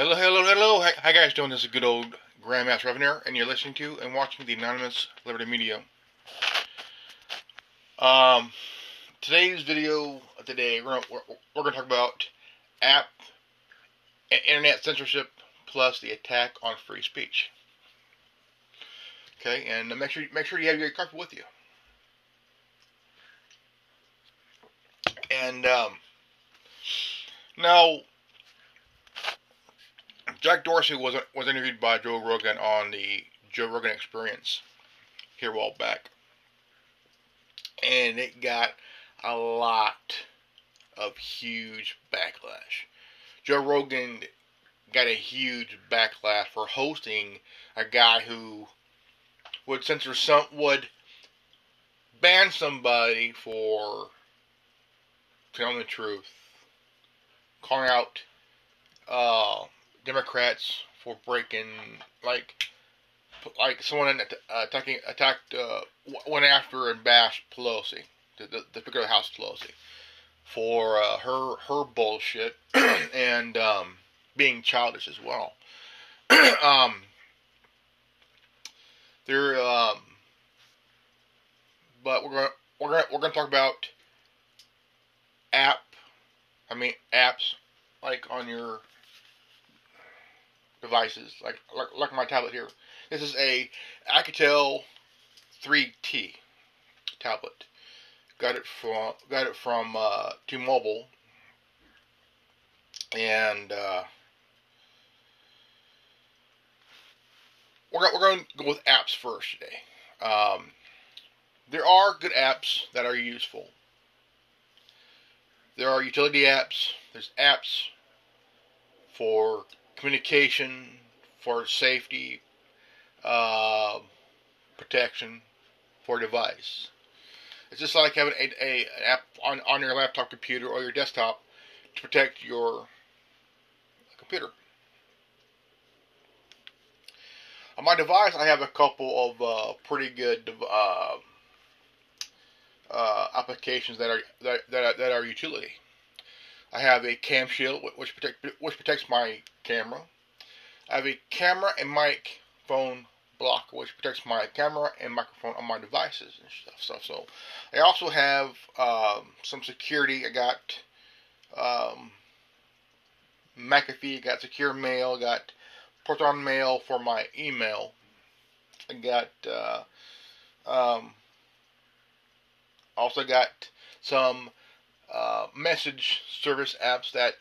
Hello, hello, hello. How guys doing? This is good old Grandmaster Revenue, and you're listening to and watching the Anonymous Liberty Media. Um, today's video today we're gonna, we're, we're gonna talk about app internet censorship plus the attack on free speech. Okay, and make sure make sure you have your copy with you. And um, now Jack Dorsey was was interviewed by Joe Rogan on the Joe Rogan Experience here a while back, and it got a lot of huge backlash. Joe Rogan got a huge backlash for hosting a guy who would censor some would ban somebody for telling the truth, calling out uh, Democrats for breaking like like someone uh, attacking attacked uh, went after and bashed Pelosi, the, the, the Speaker of the House Pelosi, for uh, her her bullshit and um, being childish as well. um, there, um, but we're gonna we're gonna we're gonna talk about app. I mean apps like on your devices, like, like like my tablet here. This is a Alcatel 3T tablet. Got it from got it from uh, T-Mobile, and uh, we're we're going to go with apps first today. Um, there are good apps that are useful. There are utility apps. There's apps for communication, for safety, uh, protection, for device. It's just like having a, a, an app on, on your laptop computer or your desktop to protect your computer. On my device, I have a couple of uh, pretty good uh, uh, applications that are that, that are, that are utility. I have a cam shield which protect which protects my camera. I have a camera and mic phone block which protects my camera and microphone on my devices and stuff. So, so I also have um, some security. I got um, McAfee. I got secure mail. I got Proton Mail for my email. I got uh, um, also got some uh, message service apps that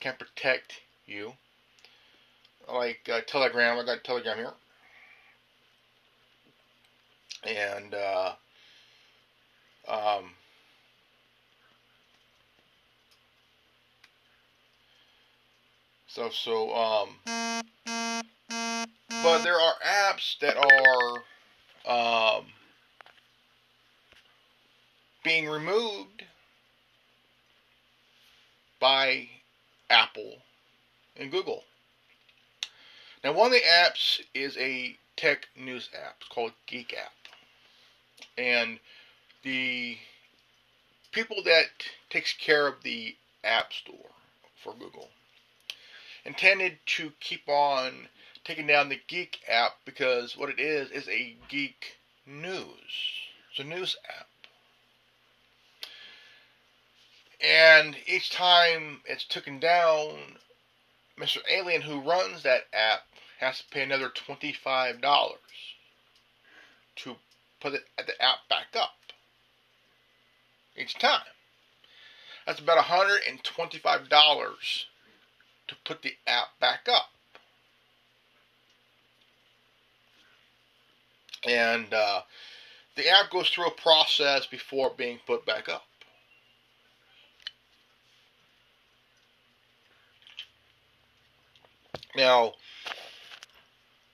can protect you, like uh, Telegram. I got Telegram here, and uh, um, so so um, but there are apps that are um, being removed by Apple and Google. Now, one of the apps is a tech news app. It's called Geek App. And the people that takes care of the App Store for Google intended to keep on taking down the Geek app because what it is is a geek news. It's a news app. And each time it's taken down, Mr. Alien, who runs that app, has to pay another $25 to put it, the app back up each time. That's about $125 to put the app back up. And uh, the app goes through a process before being put back up. Now,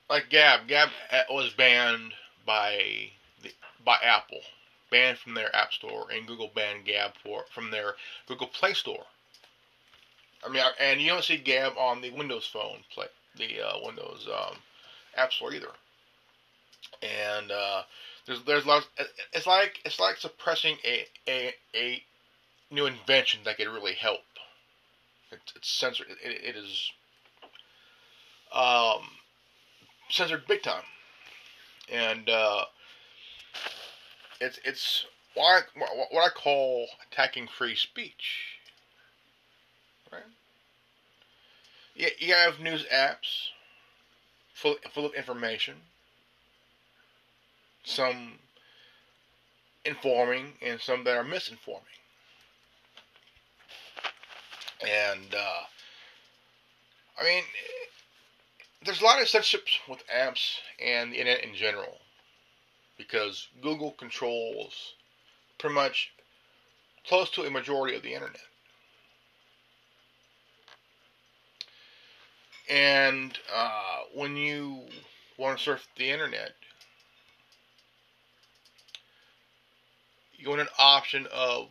like Gab, Gab was banned by the, by Apple, banned from their App Store, and Google banned Gab for from their Google Play Store. I mean, and you don't see Gab on the Windows Phone play, the uh, Windows um, App Store either. And uh, there's there's lots. It's like it's like suppressing a a, a new invention that could really help. It's, it's censored. It, it is um, censored big time, and uh, it's it's what I, what I call attacking free speech. Right? Yeah, you have news apps full full of information, some informing and some that are misinforming. And uh, I mean, there's a lot of censorships with apps and the internet in general because Google controls pretty much close to a majority of the internet. And uh, when you want to surf the internet, you want an option of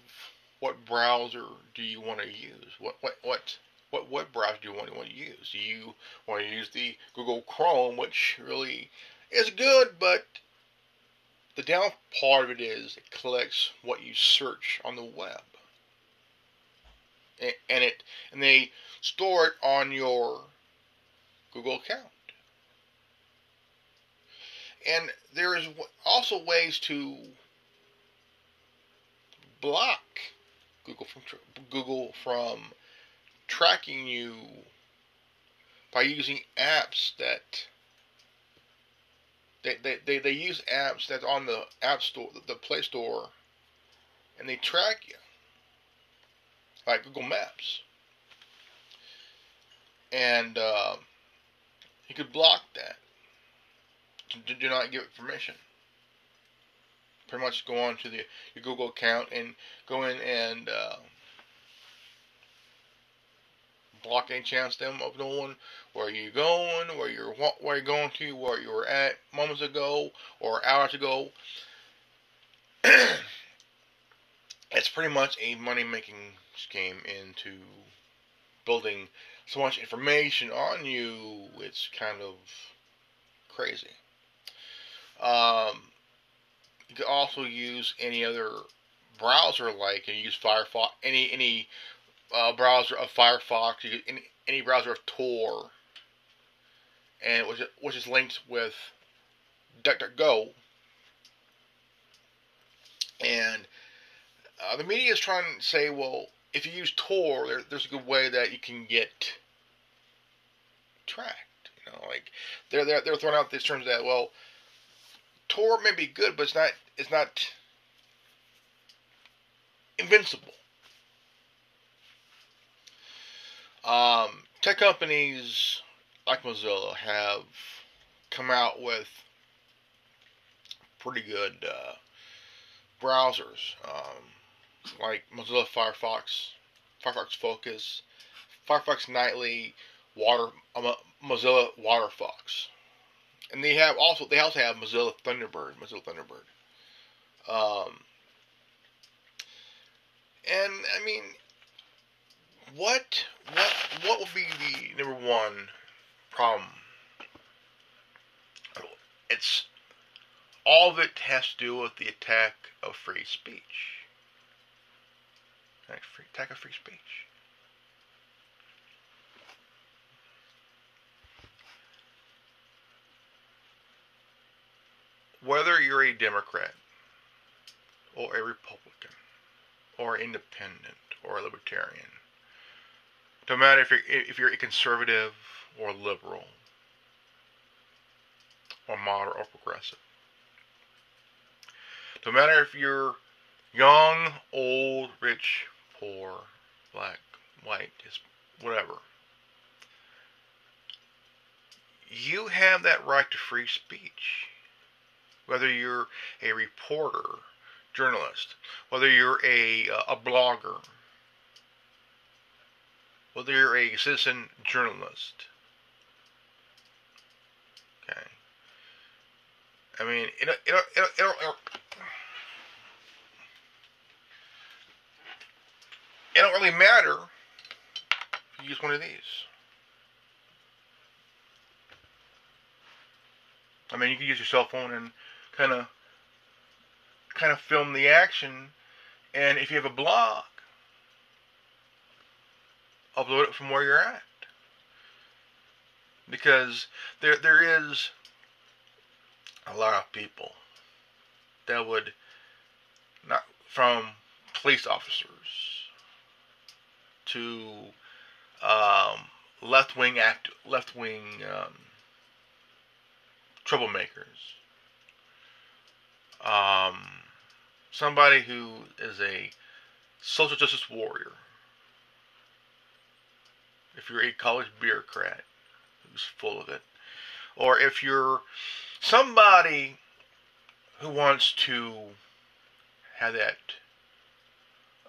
what browser do you want to use? What what what what web browser do you want to, use? Do you want to use the Google Chrome, which really is good, but the down part of it is it collects what you search on the web, and, and it and they store it on your Google account. And there is also ways to block Google from Google from tracking you by using apps that they, they, they, they use apps that's on the app store the play store and they track you. Like google maps. And uh, you could block that. Do, do not give it permission. Pretty much go on to the your google account and go in and uh, block any chance them of knowing where you're going, where you're where you're going to, where you were at moments ago or hours ago. it's pretty much a money making scheme into building so much information on you. It's kind of crazy. Um, you could also use any other browser like and use Firefox any any uh, browser of Firefox, any, any browser of Tor, and which, which is linked with DuckDuckGo. And uh, the media is trying to say, well, if you use Tor, there, there's a good way that you can get tracked. You know, like they're they're, they're throwing out these terms that well, Tor may be good, but it's not it's not invincible. Um, tech companies like Mozilla have come out with pretty good uh, browsers, um, like Mozilla Firefox, Firefox Focus, Firefox Nightly, Water, uh, Mozilla WaterFox, and they have also they also have Mozilla Thunderbird, Mozilla Thunderbird. Um, and I mean, what what what will be the number one problem? It's all of it has to do with the attack of free speech. Attack of free speech. Whether you're a Democrat or a Republican or independent or a libertarian no matter if you're if you're a conservative or liberal or moderate or progressive. No matter if you're young, old, rich, poor, black, white, whatever. You have that right to free speech. Whether you're a reporter, journalist, whether you're a, uh, a blogger, whether you're a citizen journalist. Okay. I mean, it, it, it, it, it, it, it don't really matter if you use one of these. I mean, you can use your cell phone and kind of kind of film the action. And if you have a blog, upload it from where you're at. because there there is a lot of people that would not from police officers to um, left wing act left wing um, troublemakers. Um, somebody who is a social justice warrior. If you're a college bureaucrat who's full of it, or if you're somebody who wants to have that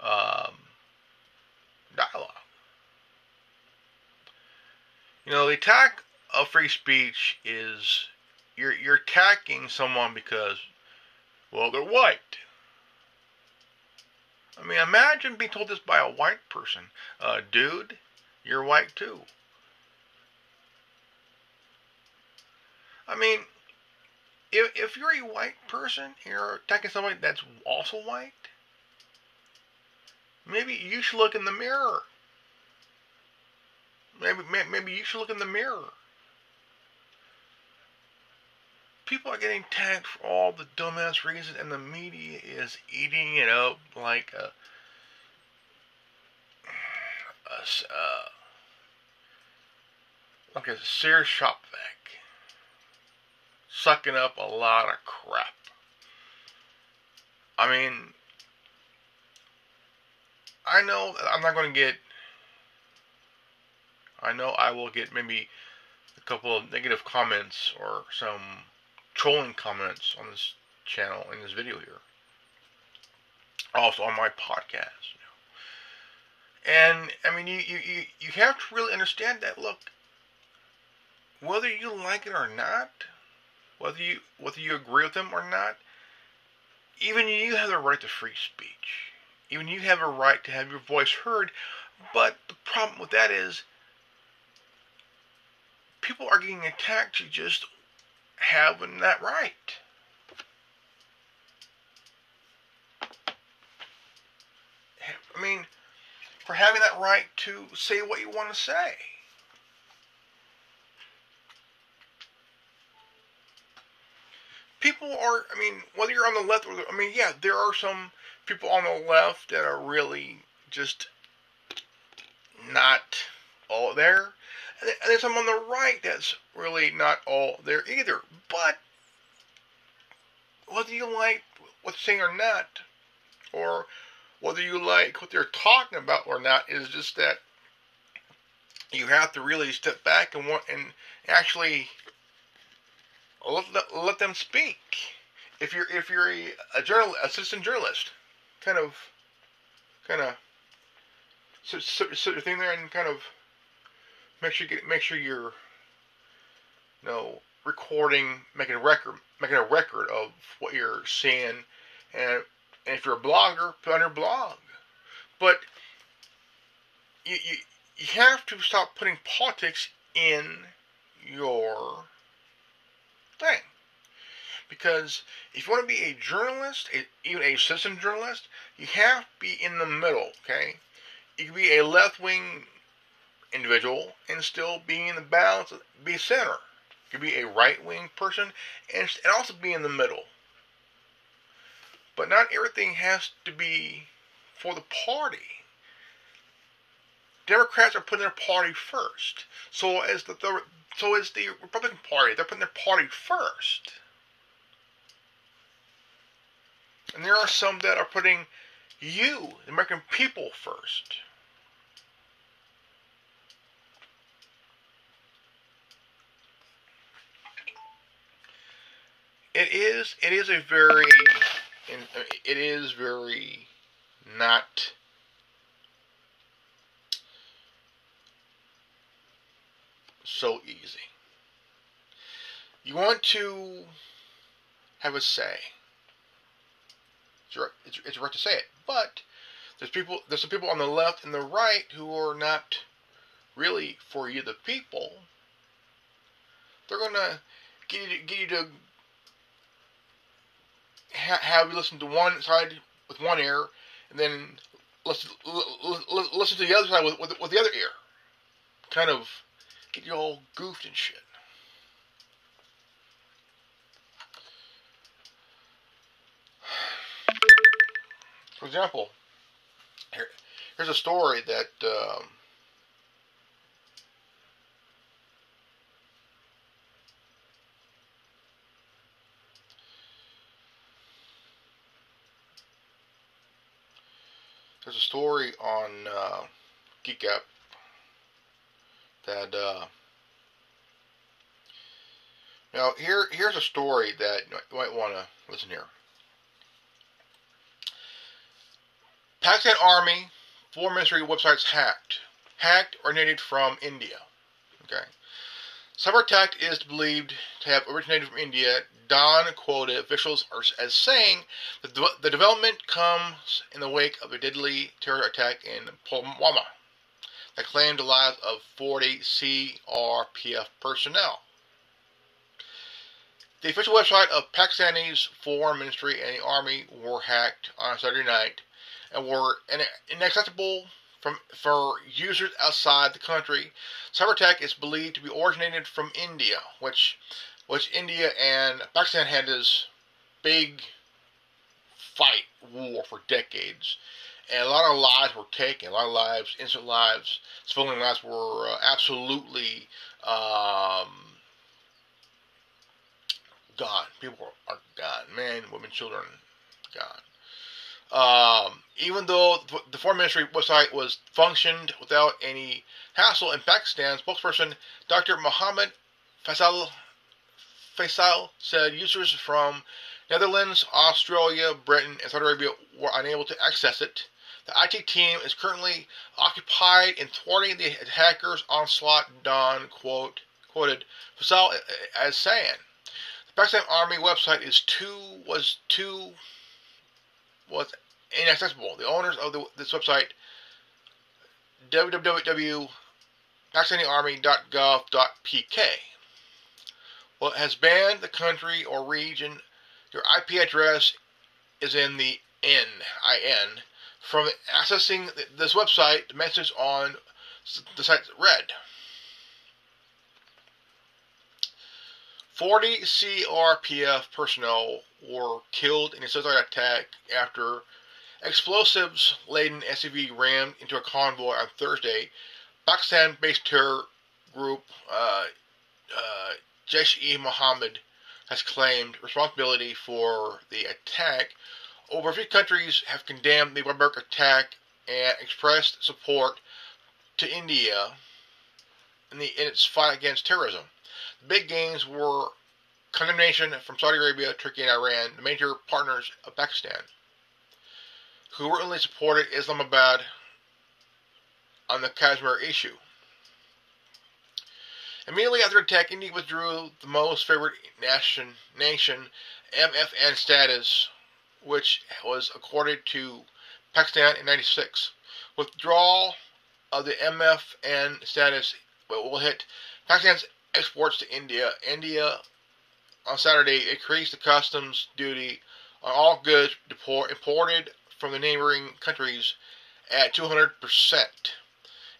um, dialogue. You know, the attack of free speech is you're you're attacking someone because, well, they're white. I mean, imagine being told this by a white person, uh, dude, you're white too. I mean, if if you're a white person, you're attacking somebody that's also white. Maybe you should look in the mirror. Maybe maybe you should look in the mirror. People are getting tagged for all the dumbass reasons, and the media is eating it up like a, uh, like a Sears shop vac, sucking up a lot of crap. I mean, I know I'm not going to get. I know I will get maybe a couple of negative comments or some trolling comments on this channel in this video here. Also on my podcast. And I mean, you, you, you have to really understand that. Look, whether you like it or not, whether you whether you agree with them or not, even you have the right to free speech. Even you have a right to have your voice heard. But the problem with that is people are getting attacked to just having that right. I mean, for having that right to say what you want to say. People are, I mean, whether you're on the left or the, I mean, yeah, there are some people on the left that are really just not all there. And there's some on the right that's really not all there either. But whether you like what's saying or not, or whether you like what they're talking about or not, is just that you have to really step back and want and actually let, let them speak. If you're if you're a, a journal assistant journalist, kind of kind of sit, sit, sit your thing there and kind of make sure you get make sure you're you know recording, making a record, making a record of what you're seeing, and, and if you're a blogger, put on your blog. But you, you you have to stop putting politics in your thing. Because if you want to be a journalist, even a citizen journalist, you have to be in the middle, okay? You can be a left wing individual and still be in the balance, be center. You can be a right wing person and, and also be in the middle. But not everything has to be for the party. Democrats are putting their party first. So as the, the so is the Republican Party. They're putting their party first. And there are some that are putting you, the American people, first. It is. It is a very. Uh, it is very not so easy. You want to have a say. It's right, it's, it's right to say it, but there's people. There's some people on the left and the right who are not really for you, the people. They're gonna get you to, get you to ha- have you listen to one side with one ear, and then listen listen to the other side with with, with the other ear. Kind of get you all goofed and shit. For example, here, here's a story that um, there's a story on uh, Geek Up that uh, now here here's a story that you might want to listen here. Pakistan Army foreign ministry websites hacked, hacked or originated from India. Okay, cyber is believed to have originated from India. Dawn quoted officials as saying that the development comes in the wake of a deadly terror attack in Pulwama that claimed the lives of 40 CRPF personnel. The official website of Pakistan's Foreign Ministry and the Army were hacked on Saturday night and were inaccessible from, for users outside the country. Cyber attack is believed to be originated from India, which which India and Pakistan had this big fight war for decades and a lot of lives were taken. A lot of lives, innocent lives, civilian lives were uh, absolutely um, gone. People are gone. Men, women, children, gone. Um, even though the foreign ministry website was functioned without any hassle, in Pakistan, spokesperson Dr. Mohammed Faisal Faisal said users from Netherlands, Australia, Britain, and Saudi Arabia were unable to access it. The IT team is currently occupied in thwarting the hackers' onslaught, Dawn quote, quoted Faisal as saying. The Pakistan Army website is too was too was inaccessible. The owners of the, this website www.pakistaniarmy.gov.pk well, has banned the country or region. Your IP address is in the N, I-N, from accessing this website, the message on the site read 40 CRPF personnel were killed in a suicide attack after explosives laden SUV rammed into a convoy on Thursday. Pakistan based terror group uh, uh, Jaish e Mohammed has claimed responsibility for the attack over 50 countries have condemned the barbaric attack and expressed support to India in, the, in its fight against terrorism. The big gains were condemnation from Saudi Arabia, Turkey, and Iran, the major partners of Pakistan, who recently supported Islamabad on the Kashmir issue. Immediately after the attack, India withdrew the most favored nation, nation MFN status which was accorded to Pakistan in 96. Withdrawal of the MFN status will hit Pakistan's exports to India. India on Saturday increased the customs duty on all goods imported from the neighboring countries at 200%.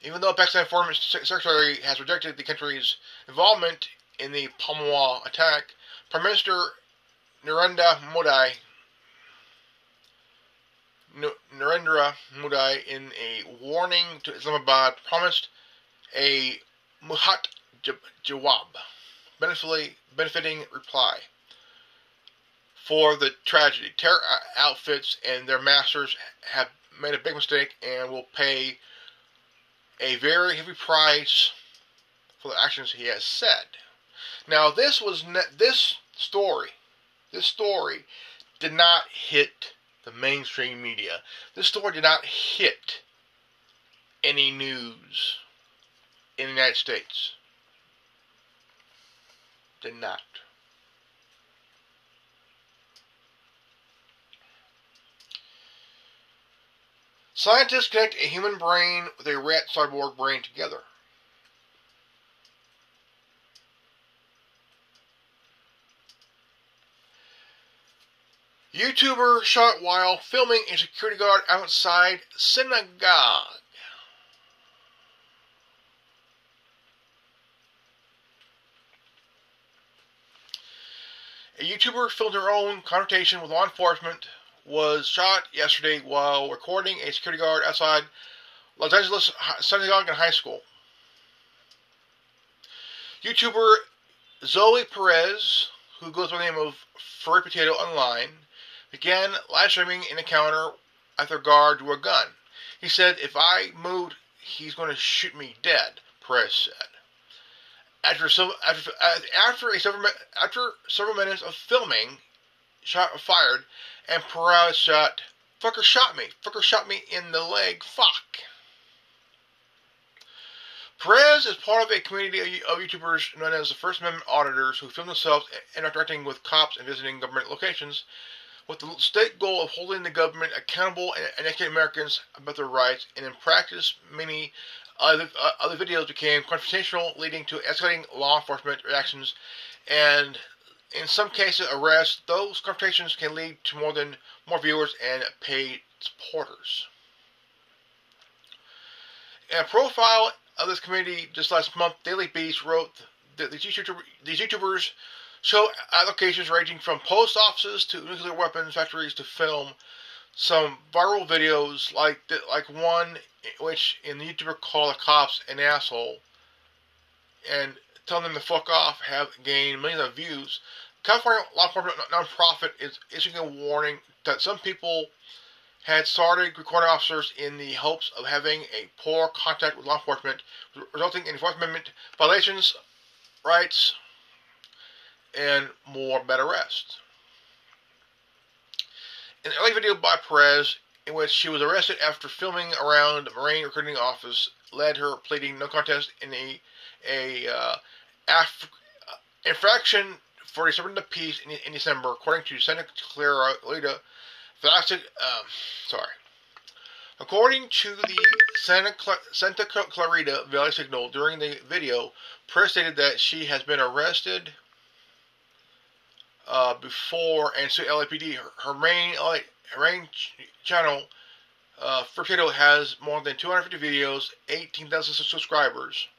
Even though Pakistan Foreign Secretary has rejected the country's involvement in the Pulwama attack, Prime Minister Narendra Modi Narendra Modi, in a warning to Islamabad, promised a muhat jawab, benefiting reply for the tragedy. Terror uh, outfits and their masters have made a big mistake and will pay a very heavy price for the actions he has said. Now, this was ne- this story. This story did not hit the mainstream media. This story did not hit any news in the United States. Did not. Scientists connect a human brain with a rat cyborg brain together. YouTuber shot while filming a security guard outside synagogue. A YouTuber filmed her own confrontation with law enforcement was shot yesterday while recording a security guard outside Los Angeles Synagogue and High School. YouTuber Zoe Perez, who goes by the name of Furry Potato Online, began live streaming an encounter after a guard drew a gun. He said, If I moved, he's going to shoot me dead, Perez said. After, some, after, uh, after, a several, after several minutes of filming, shot fired, and Perez shot, Fucker shot me. Fucker shot me in the leg. Fuck. Perez is part of a community of YouTubers known as the First Amendment Auditors who film themselves interacting with cops and visiting government locations with the state goal of holding the government accountable and educating Americans about their rights. And in practice, many other, uh, other videos became confrontational, leading to escalating law enforcement reactions and in some cases arrests. Those confrontations can lead to more than more viewers and paid supporters. In a profile of this community just last month, Daily Beast wrote that these, YouTuber, these YouTubers show applications ranging from post offices to nuclear weapons factories to film some viral videos like like one which in the YouTuber called the cops an asshole and telling them to fuck off have gained millions of views. California law enforcement nonprofit is issuing a warning that some people had started recording officers in the hopes of having a poor contact with law enforcement, resulting in Fourth Amendment violations, rights, and more bad arrests. An early video by Perez, in which she was arrested after filming around a Marine recruiting office, led her pleading no contest in a a uh, af- uh, infraction for disturbing the peace in, in, December, according to Santa Clara Lita. Um, sorry. According to the Santa, Cla- Santa Clarita Valley Signal, during the video, Perez stated that she has been arrested uh, before and so LAPD. Her, her main LA, her main ch- channel, uh, Potato, has more than 250 videos, 18,000 subscribers,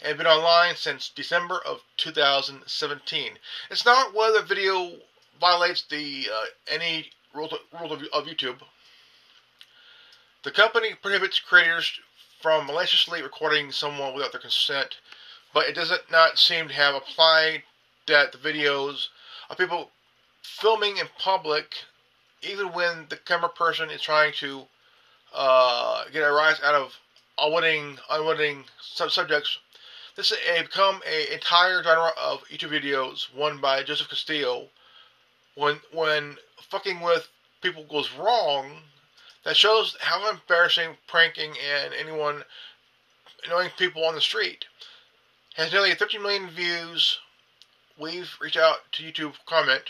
and been online since December of 2017. It's not whether the video violates the uh, any rules rules of, of YouTube. The company prohibits creators from maliciously recording someone without their consent, but it does not seem to have applied that the videos of people filming in public, even when the camera person is trying to uh, get a rise out of unwitting, unwitting sub- subjects. This has become an entire genre of YouTube videos, one by Joseph Castillo. When when fucking with people goes wrong, that shows how embarrassing pranking and anyone annoying people on the street. Has nearly 13 million views we've reached out to YouTube comment.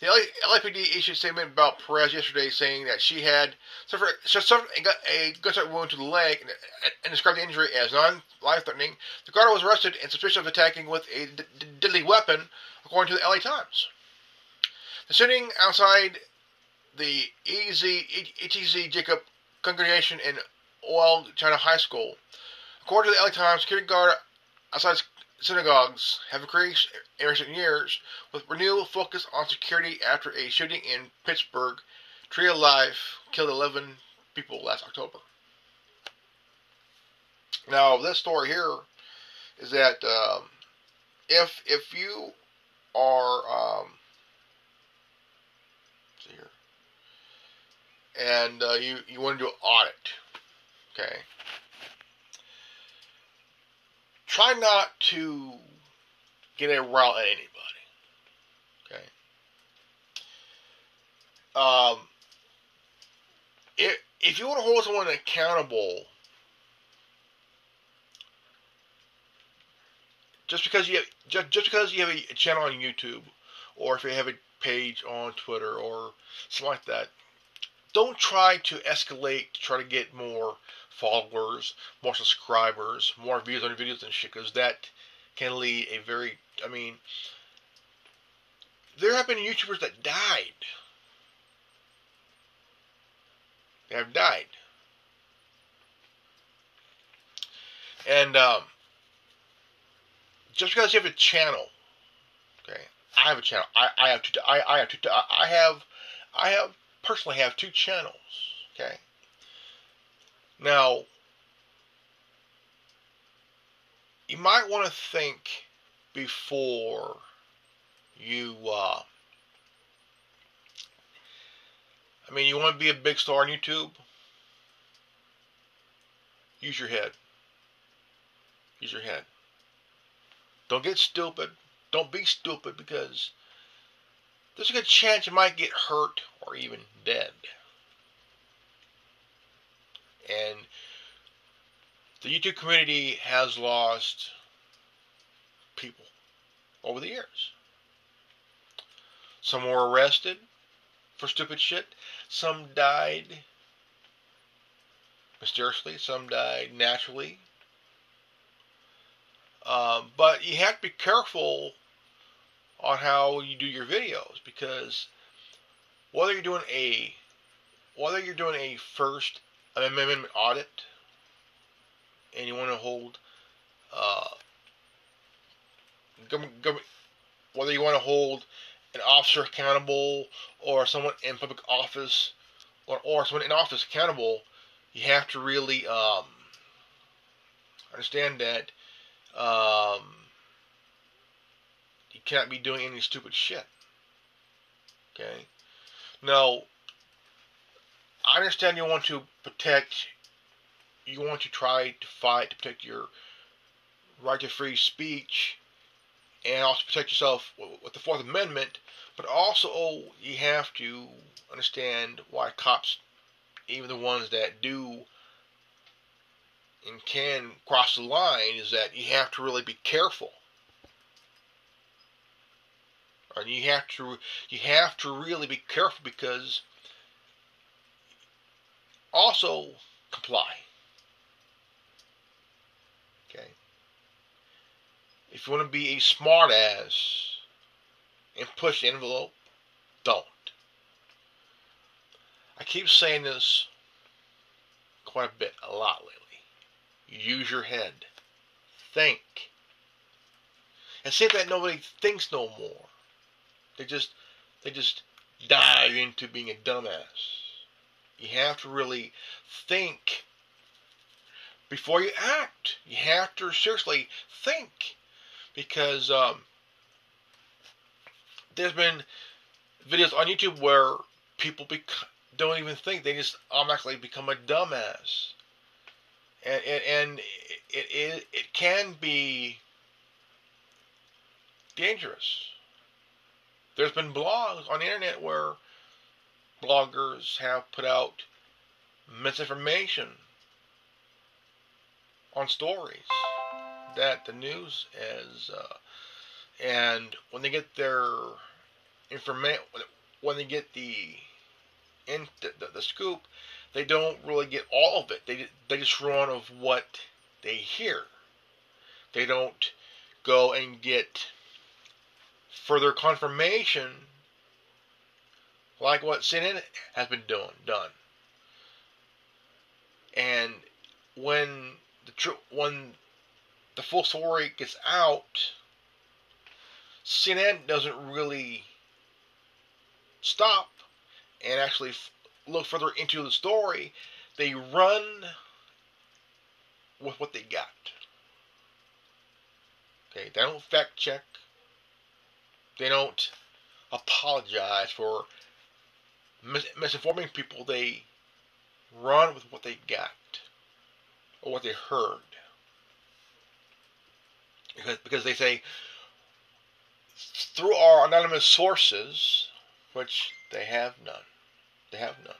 The LAPD issued a statement about Perez yesterday saying that she had suffered, suffered a gunshot wound to the leg and, and described the injury as non-life threatening. The guard was arrested in suspicion of attacking with a deadly weapon, according to the LA Times. The sitting outside the EZ, ETZ Jacob congregation in Ohel Chana High School. According to the LA Times, security guard outside synagogues have increased in recent years, with renewed focus on security after a shooting in Pittsburgh. Tree of Life killed 11 people last October. Now, this story here is that um, if if you are um, see here, and uh, you you want to do an audit, okay, try not to get a route at anybody. Okay. Um, if if you want to hold someone accountable, just because you have, just just because you have a channel on YouTube, or if you have a page on Twitter or something like that, don't try to escalate to try to get more followers, more subscribers, more views on your videos and shit, because that can lead a very, I mean, there have been YouTubers that died. They have died. And um, just because you have a channel, okay, I have a channel. I, I have two. I, I have two. I have. I have personally have two channels. Okay. Now, you might want to think before you. Uh, I mean, you want to be a big star on YouTube? Use your head. Use your head. Don't get stupid. Don't be stupid because there's a good chance you might get hurt or even dead. And the YouTube community has lost people over the years. Some were arrested for stupid shit. Some died mysteriously. Some died naturally. Um, but you have to be careful on how you do your videos because whether you're doing a whether you're doing a first amendment audit and you want to hold uh, whether you want to hold an officer accountable or someone in public office or, or someone in office accountable, you have to really um, understand that um, you can't be doing any stupid shit. Okay? Now, I understand you want to protect, you want to try to fight to protect your right to free speech and also protect yourself with the Fourth Amendment, but also you have to understand why cops, even the ones that do and can cross the line, is that you have to really be careful. And you have to you have to really be careful because also comply. Okay. If you want to be a smartass and push the envelope, don't. I keep saying this quite a bit, a lot lately. Use your head. Think. And see that nobody thinks no more. They just they just dive into being a dumbass. You have to really think before you act. You have to seriously think because um, there's been videos on YouTube where people bec- don't even think; they just automatically become a dumbass, and and, and it, it it can be dangerous. There's been blogs on the internet where bloggers have put out misinformation on stories that the news has, uh, and when they get their information, when they get the, in, the, the, the scoop, they don't really get all of it. They they just run of what they hear. They don't go and get further confirmation like what CNN has been doing done. And when the tr- when the full story gets out, CNN doesn't really stop and actually f- look further into the story. They run with what they got. Okay, they don't fact check. They don't apologize for mis- misinforming people. They run with what they got or what they heard. Because, because they say, through our anonymous sources, which they have none. They have none.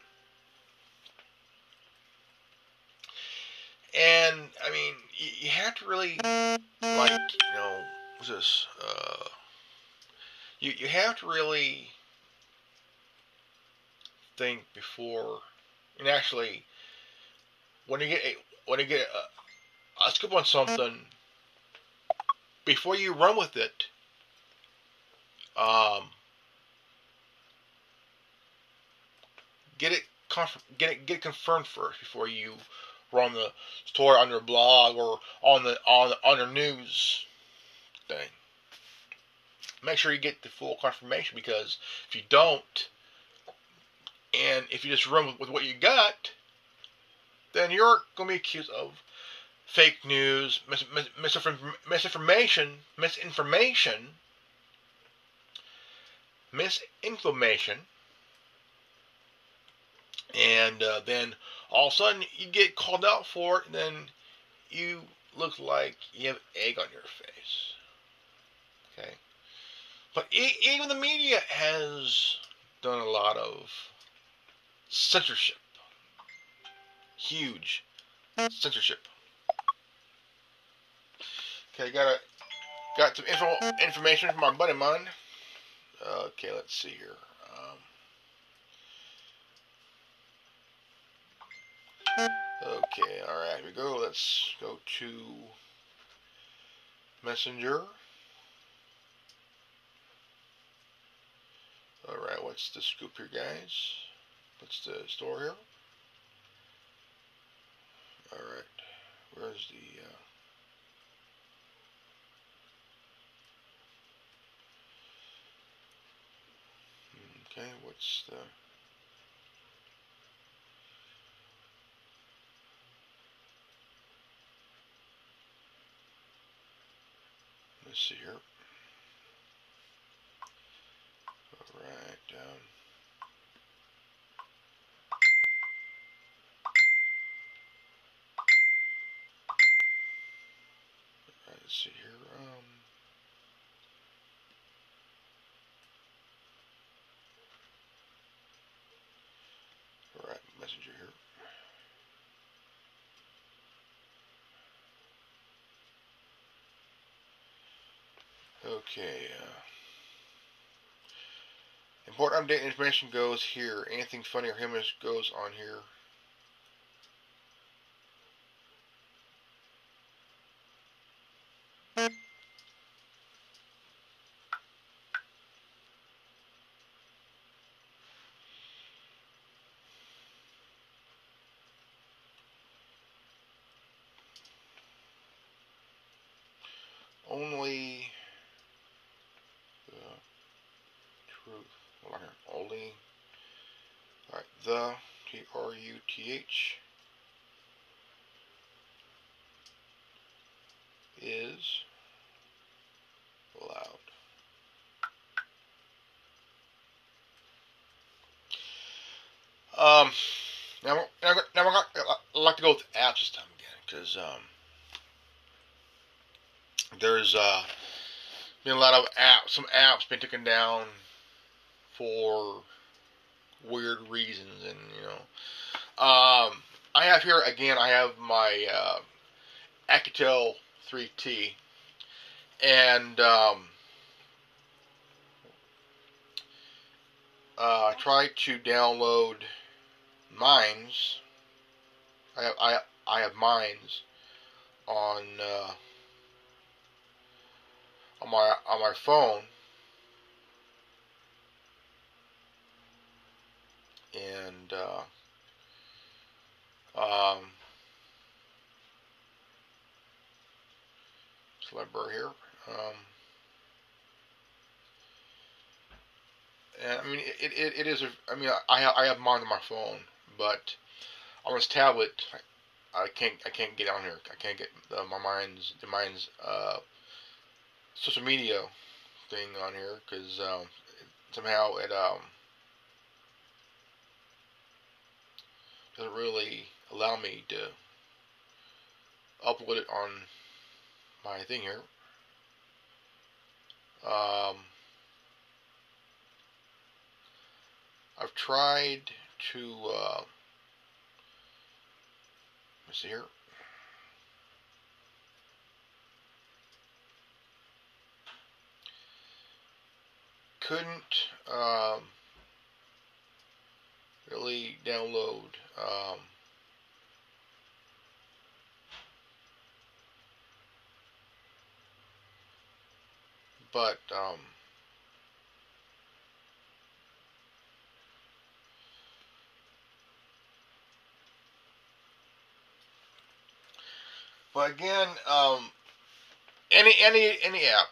And, I mean, you, you have to really, like, you know, what's this? Uh, you, you have to really think before, and actually, when you get when you get a, a scoop on something, before you run with it, um, get it get it get it confirmed first before you run the story on your blog or on the on on your news thing. make sure you get the full confirmation because if you don't, and if you just run with, with what you got, then you're going to be accused of fake news, mis- mis- misinformation, misinformation, misinformation, and uh, then all of a sudden you get called out for it, and then you look like you have egg on your face. Okay, but even the media has done a lot of censorship, huge censorship. Okay, got a got some info information from our buddy mine. Okay, let's see here. Um, okay, all right, here we go. Let's go to Messenger. All right, what's the scoop here, guys? What's the store here? All right, where's the? Uh, Okay, what's the... Let's see here. All right, um, let's see here. Um, messenger here. Okay. Uh, important update information goes here. Anything funny or humorous goes on here. only the truth. Hold on here. Only. Alright, the T R U T H is loud. Um, now, now, now we're gonna, I'd like to go with apps this time again because um, there's uh, been a lot of apps, some apps been taken down for weird reasons, and you know, um, I have here again. I have my uh, Alcatel 3T, and um, uh, I tried to download Minds. I have I I have Minds on. Uh, on my on my phone and uh, um, Celebrity here. Um, and I mean, it, it, it is. A, I mean, I I have mine on my phone, but on this tablet, I, I can't I can't get on here. I can't get the, my mind's the mind's uh, social media thing on here because um, somehow it um, doesn't really allow me to upload it on my thing here. Um, I've tried to uh, let me see here. couldn't um, really download um, but um, but again um, any any any app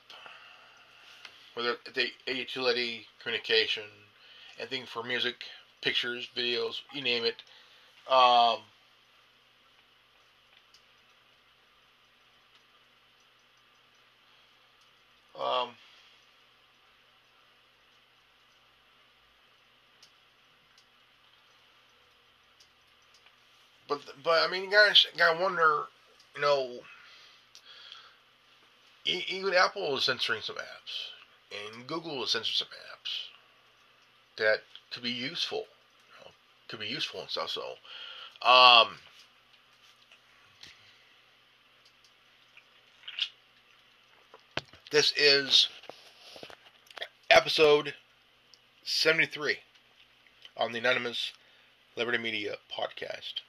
whether the utility, communication, anything for music, pictures, videos, you name it. Um, um, but but I mean, you guys gotta wonder, you know, even Apple is censoring some apps, and Google is censoring some apps that could be useful, you know, could be useful and stuff. So, um, this is episode seventy-three on the Anonymous Liberty Media podcast.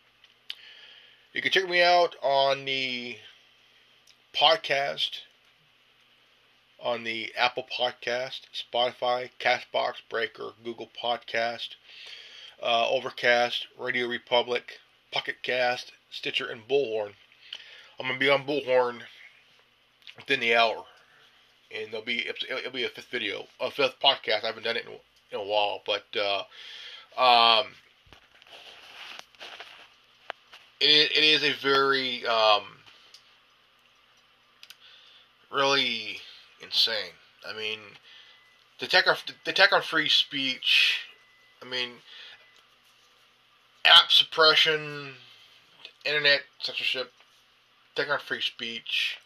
You can check me out on the podcast on the Apple Podcast, Spotify, Castbox, Breaker, Google Podcast, uh, Overcast, Radio Republic, Pocket Cast, Stitcher, and Bullhorn. I'm gonna be on Bullhorn within the hour, and there'll be it'll be a fifth video, a fifth podcast. I haven't done it in, in a while, but uh, um, it, it is a very um, really insane. I mean, the tech on, the tech on free speech. I mean, app suppression, internet censorship, tech on free speech.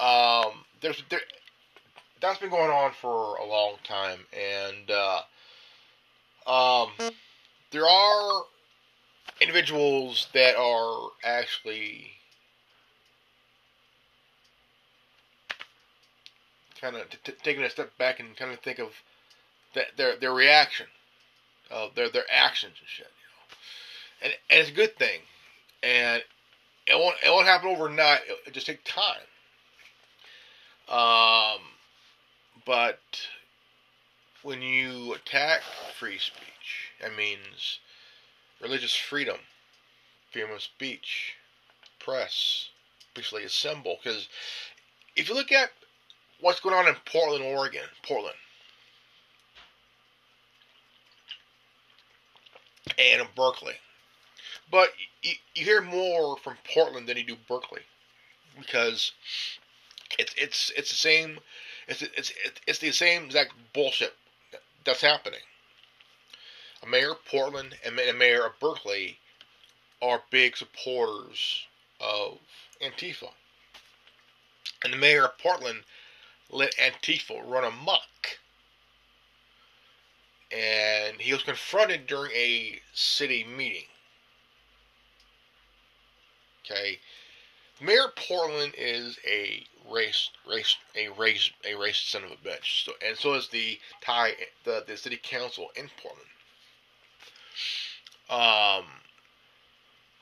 Um, there's there, that's been going on for a long time, and uh, um, there are individuals that are actually kind of t- taking a step back and kind of think of their their reaction of their their actions and shit, you know, and and it's a good thing, and it won't it won't happen overnight. It, it just take time. Um, but when you attack free speech, that means religious freedom, freedom of speech, press, peacefully assemble. Because if you look at what's going on in Portland, Oregon, Portland, and in Berkeley, but you, you hear more from Portland than you do Berkeley, because it's it's it's the same, it's it's it's the same exact bullshit that's happening. A mayor of Portland and a mayor of Berkeley are big supporters of Antifa. And the mayor of Portland let Antifa run amok. And he was confronted during a city meeting. Okay. Mayor Portland is a race race a race a racist son of a bitch. So and so is the Thai the, the city council in Portland um,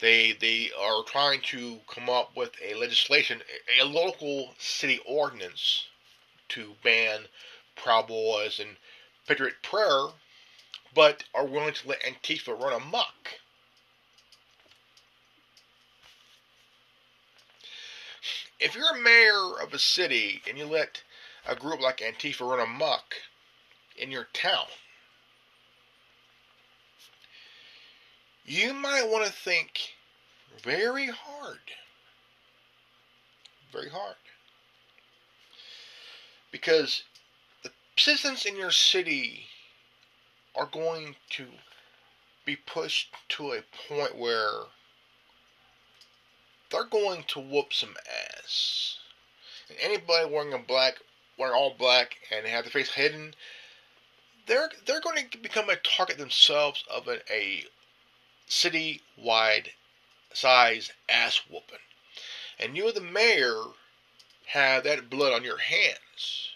they they are trying to come up with a legislation, a local city ordinance to ban Proud Boys and Patriot Prayer, but are willing to let Antifa run amok. If you're a mayor of a city and you let a group like Antifa run amok in your town, you might want to think very hard. Very hard. Because the citizens in your city are going to be pushed to a point where they're going to whoop some ass. And anybody wearing a black, wearing all black, and have their face hidden, they're they're going to become a target themselves of a, a city-wide size ass whooping. And you, the mayor, have that blood on your hands.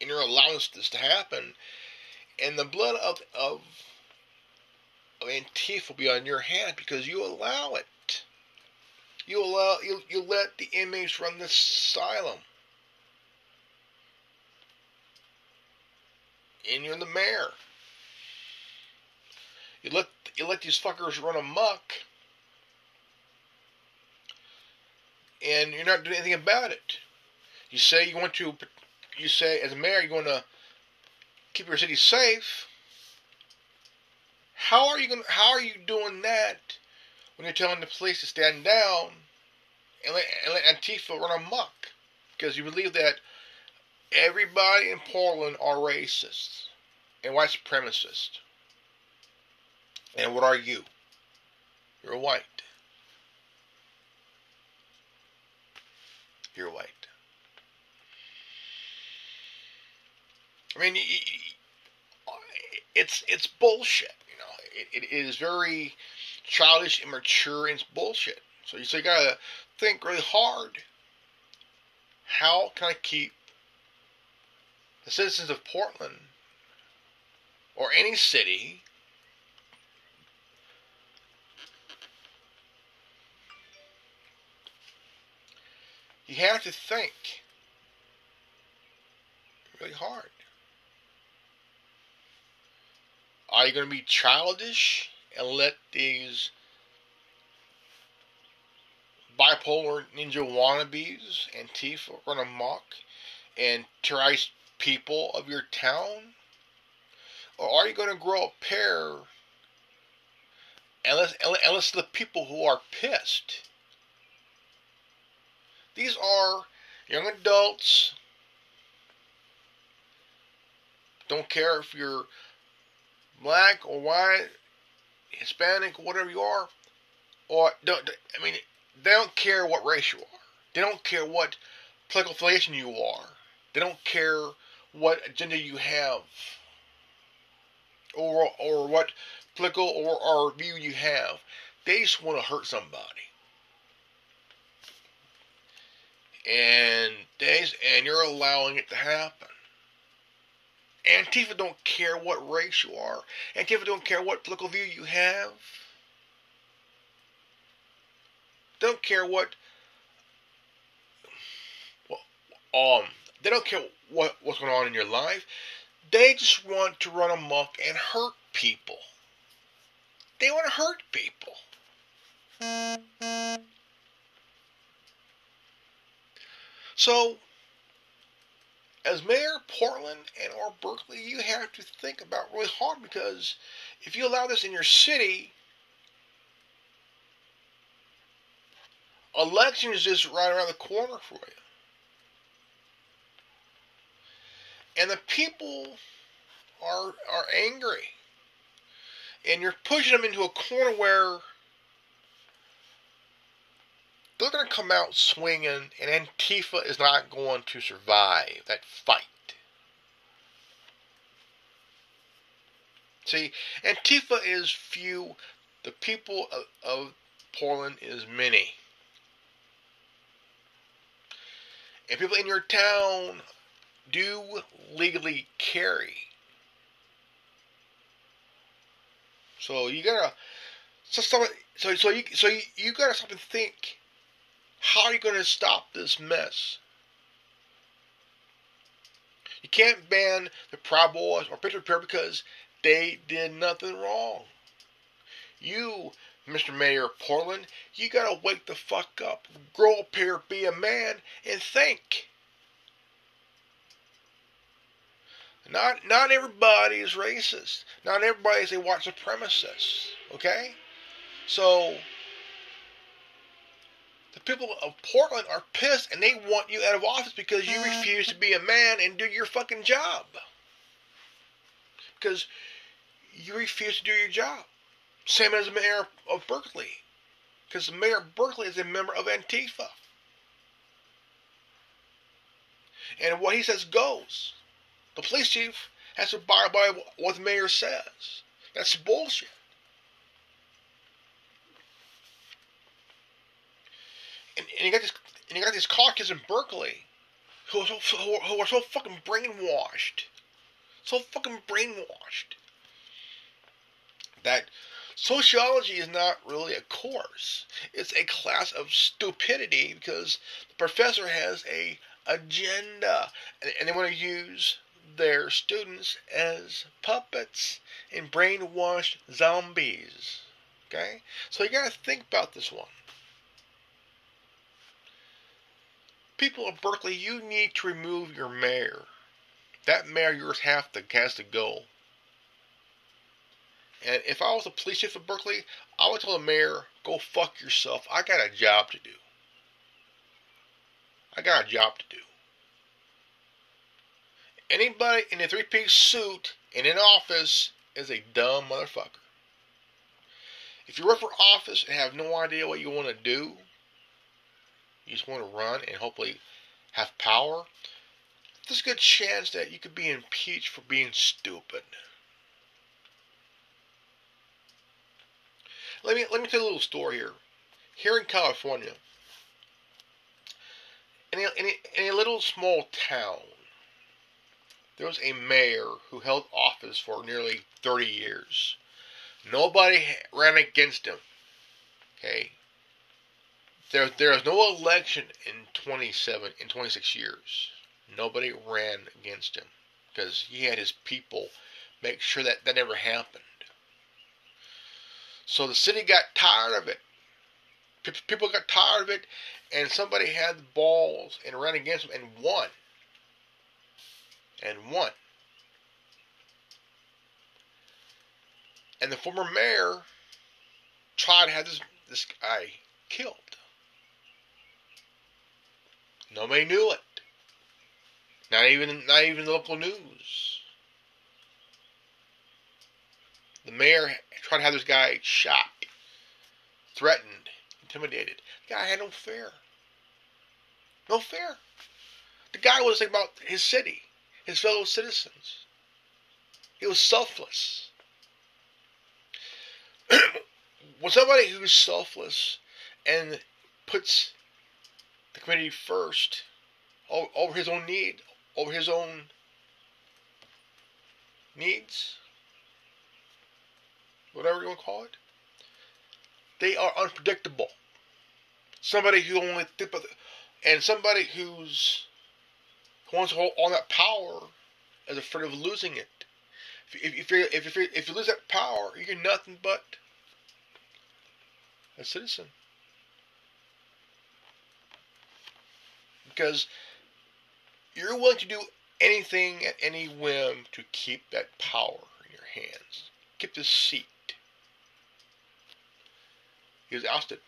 And you're allowing this to happen. And the blood of, of, of Antifa will be on your hand because you allow it. You allow you, you let the inmates run the asylum. and you're the mayor. You let you let these fuckers run amok. And you're not doing anything about it. You say you want to, you say as a mayor you're going to keep your city safe. How are you going? How are you doing that when you're telling the police to stand down and let, and let Antifa run amok? Because you believe that everybody in Portland are racists and white supremacists. And what are you? You're white. You're white. I mean, it's it's bullshit. You know, it, it is very childish, immature, and it's bullshit. So you so you gotta think really hard. How can I keep the citizens of Portland or any city you have to think really hard. Are you going to be childish and let these bipolar ninja wannabes, Antifa, run amok and terrorize people of your town? Or are you going to grow a pair and listen, the people who are pissed? These are young adults. Don't care if you're black or white, Hispanic, whatever you are, or don't. I mean, they don't care what race you are. They don't care what political affiliation you are. They don't care what agenda you have, or or what political or, or view you have. They just want to hurt somebody. And they and you're allowing it to happen. Antifa don't care what race you are. Antifa don't care what political view you have. Don't care what. Well, um, they don't care what what's going on in your life. They just want to run amok and hurt people. They want to hurt people. So as mayor of Portland and or Berkeley, you have to think about really hard because if you allow this in your city, election is just right around the corner for you. And the people are are angry. And you're pushing them into a corner where they're going to come out swinging, and Antifa is not going to survive that fight. See, Antifa is few, the people of, of Portland is many. And people in your town do legally carry. So you gotta so so so you so you, you gotta stop and think how are you going to stop this mess? You can't ban the Proud Boys or Patriot Prayer because they did nothing wrong. You, Mr. Mayor of Portland, you gotta wake the fuck up, grow up here, be a man, and think. Not not everybody is racist. Not everybody is a white supremacist. Okay? So the people of Portland are pissed and they want you out of office because you uh. refuse to be a man and do your fucking job. Because you refuse to do your job. Same as the mayor of Berkeley. Because the mayor of Berkeley is a member of Antifa. And what he says goes. The police chief has to abide by what the mayor says. That's bullshit. And, and you got this and you got these caucus in Berkeley who are so who who are so fucking brainwashed, so fucking brainwashed that sociology is not really a course. It's a class of stupidity because the professor has a agenda and, and they want to use their students as puppets and brainwashed zombies. Okay? So you gotta think about this one. People of Berkeley, you need to remove your mayor. That mayor yours have to has to go. And if I was the police chief of Berkeley, I would tell the mayor, go fuck yourself. I got a job to do. I got a job to do. Anybody in a three piece suit in an office is a dumb motherfucker. If you work for office and have no idea what you want to do, you just want to run and hopefully have power, there's a good chance that you could be impeached for being stupid. Let me let me tell you a little story here. Here in California, in a, in a, in a little small town, there was a mayor who held office for nearly 30 years. Nobody ran against him. Okay. There, there was no election in 27, in 26 years. Nobody ran against him because he had his people make sure that that never happened. So the city got tired of it. People got tired of it, and somebody had the balls and ran against him and won. And won. And the former mayor tried to have this, this guy killed. Nobody knew it. Not even not even the local news. The mayor tried to have this guy shot, threatened, intimidated. The guy had no fear. No fear. The guy was thinking about his city, his fellow citizens. He was selfless. when somebody who's selfless and puts the community first over his own need, over his own needs, whatever you want to call it, they are unpredictable. Somebody who only think about, and somebody who's who wants to hold all that power is afraid of losing it. If, if, you if, you if you lose that power, you're nothing but a citizen. Because you're willing to do anything at any whim to keep that power in your hands. Keep this seat. He was ousted.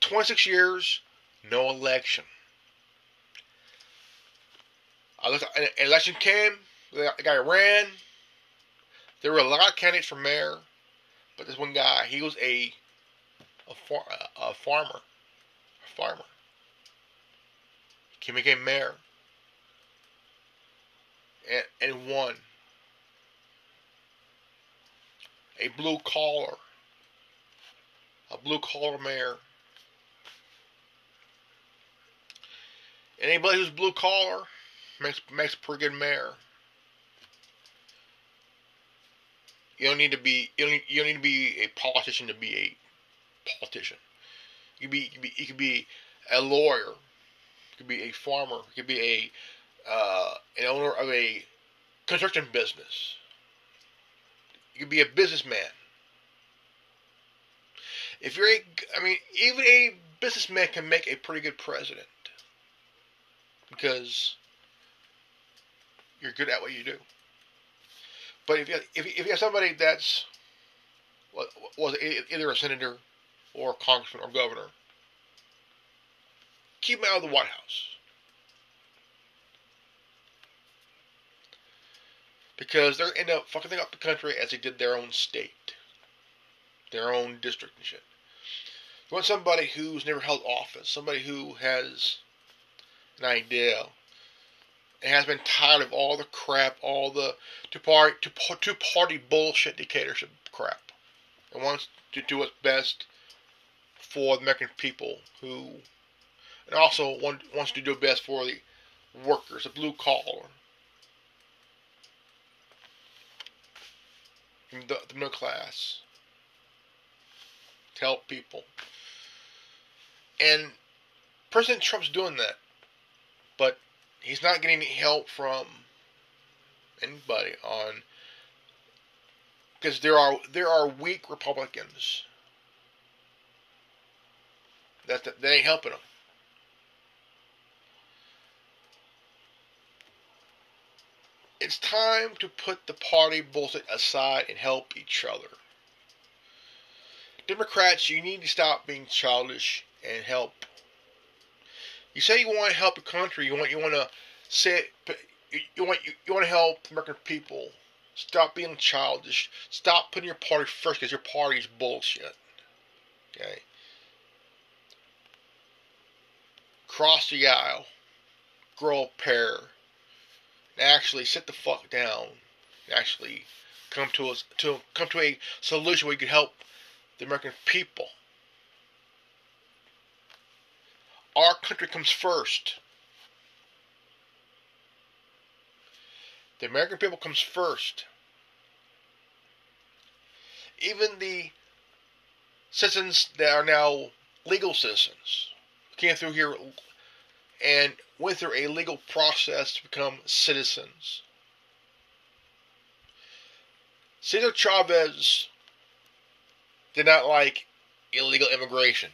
26 years, no election. An election came, the guy ran. There were a lot of candidates for mayor, but this one guy, he was a a, far, a farmer, a farmer. He became mayor and, and won. A blue collar, a blue collar mayor. Anybody who's blue collar makes makes a pretty good mayor. You don't need to be you don't need, you don't need to be a politician to be a politician. You be you could be, be a lawyer. You could be a farmer. You could be a uh, an owner of a construction business. You could be a businessman. If you're a, I mean, even a businessman can make a pretty good president because you're good at what you do. But if you if, if you have somebody that's was either a senator or a congressman or governor, keep him out of the White House. Because they're end up fucking up the country as they did their own state, their own district and shit. You want somebody who's never held office, somebody who has an idea and has been tired of all the crap, all the two party two, party bullshit dictatorship crap, and wants to do what's best for the American people who, and also want, wants to do best for the workers, the blue collar, the, the middle class, to help people. And President Trump's doing that, but he's not getting any help from anybody on because there are there are weak Republicans that that, ain't helping him. It's time to put the party bullshit aside and help each other. Democrats, you need to stop being childish and help. You say you want to help your country. You want you want to say you, you want you, you want to help American people. Stop being childish. Stop putting your party first because your party is bullshit. Okay. Cross the aisle. Grow a pair. And actually sit the fuck down. And actually come to us to come to a solution where you can help the American people. Our country comes first. The American people comes first. Even the citizens that are now legal citizens came through here and went through a legal process to become citizens. Cesar Chavez did not like illegal immigration.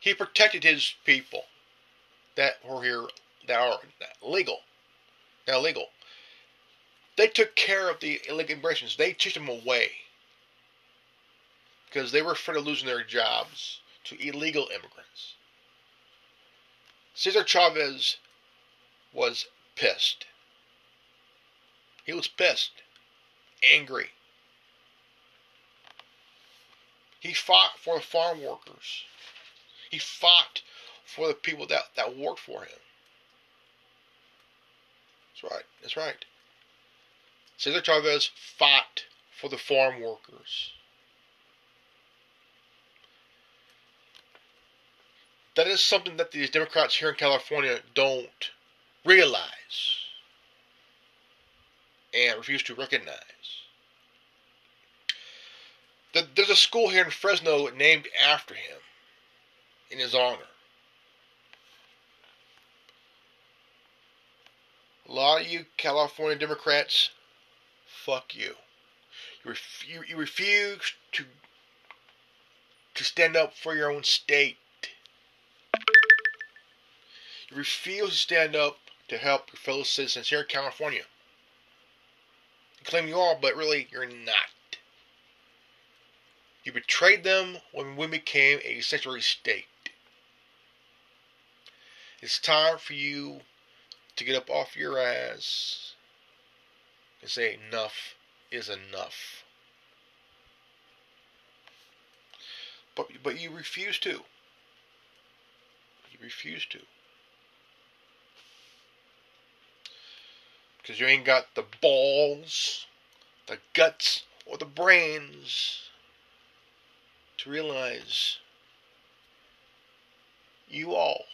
He protected his people that were here that are legal. Now legal. They took care of the illegal immigrants. They chased them away. Because they were afraid of losing their jobs to illegal immigrants. Cesar Chavez was pissed. He was pissed, angry. He fought for the farm workers. He fought for the people that, that worked for him. That's right. That's right. Cesar Chavez fought for the farm workers. That is something that these Democrats here in California don't realize and refuse to recognize. There's a school here in Fresno named after him in his honor. A lot of you California Democrats, fuck you. You, ref- you, you refuse to to stand up for your own state. You refuse to stand up to help your fellow citizens here in California. You claim you are, but really you're not. You betrayed them when we became a sanctuary state. It's time for you to get up off your ass and say enough is enough. But but you refuse to. You refuse to. Because you ain't got the balls, the guts, or the brains to realize you all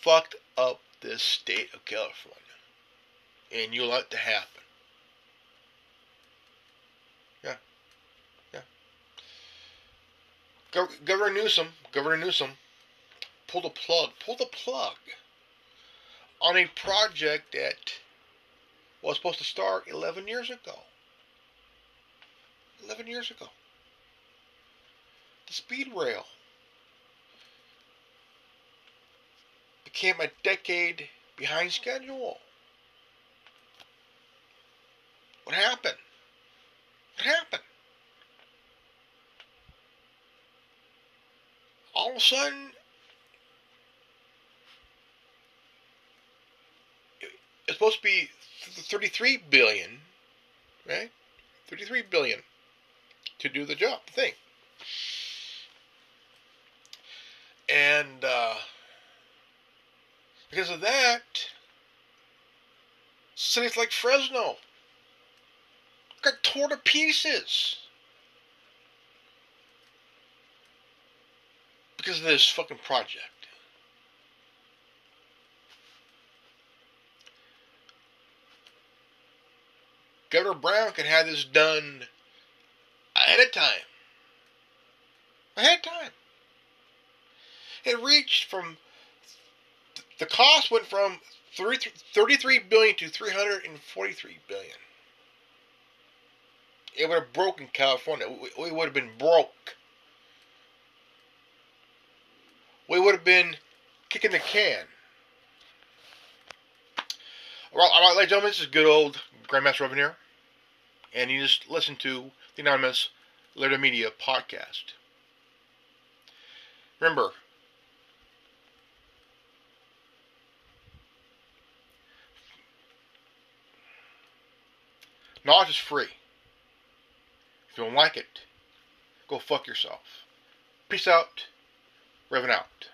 fucked up this state of California. And you let it happen. Yeah. Yeah. Gov- Governor Newsom, Governor Newsom, pull the plug, pull the plug on a project that was supposed to start 11 years ago. 11 years ago. The speed rail. became a decade behind schedule. What happened? What happened? All of a sudden, it's supposed to be 33 billion, right? 33 billion to do the job, the thing. And, uh, because of that, cities like Fresno got torn to pieces. Because of this fucking project. Governor Brown could have this done ahead of time. Ahead of time. It reached from the cost went from 33 billion to 343 billion. It would have broken California. We would have been broke. We would have been kicking the can. Well, all right, ladies and gentlemen, this is good old Grandmaster Revan here, and you just listen to the Anonymous Liberty Media podcast. Remember, knowledge is free. If you don't like it, go fuck yourself. Peace out. Revan out.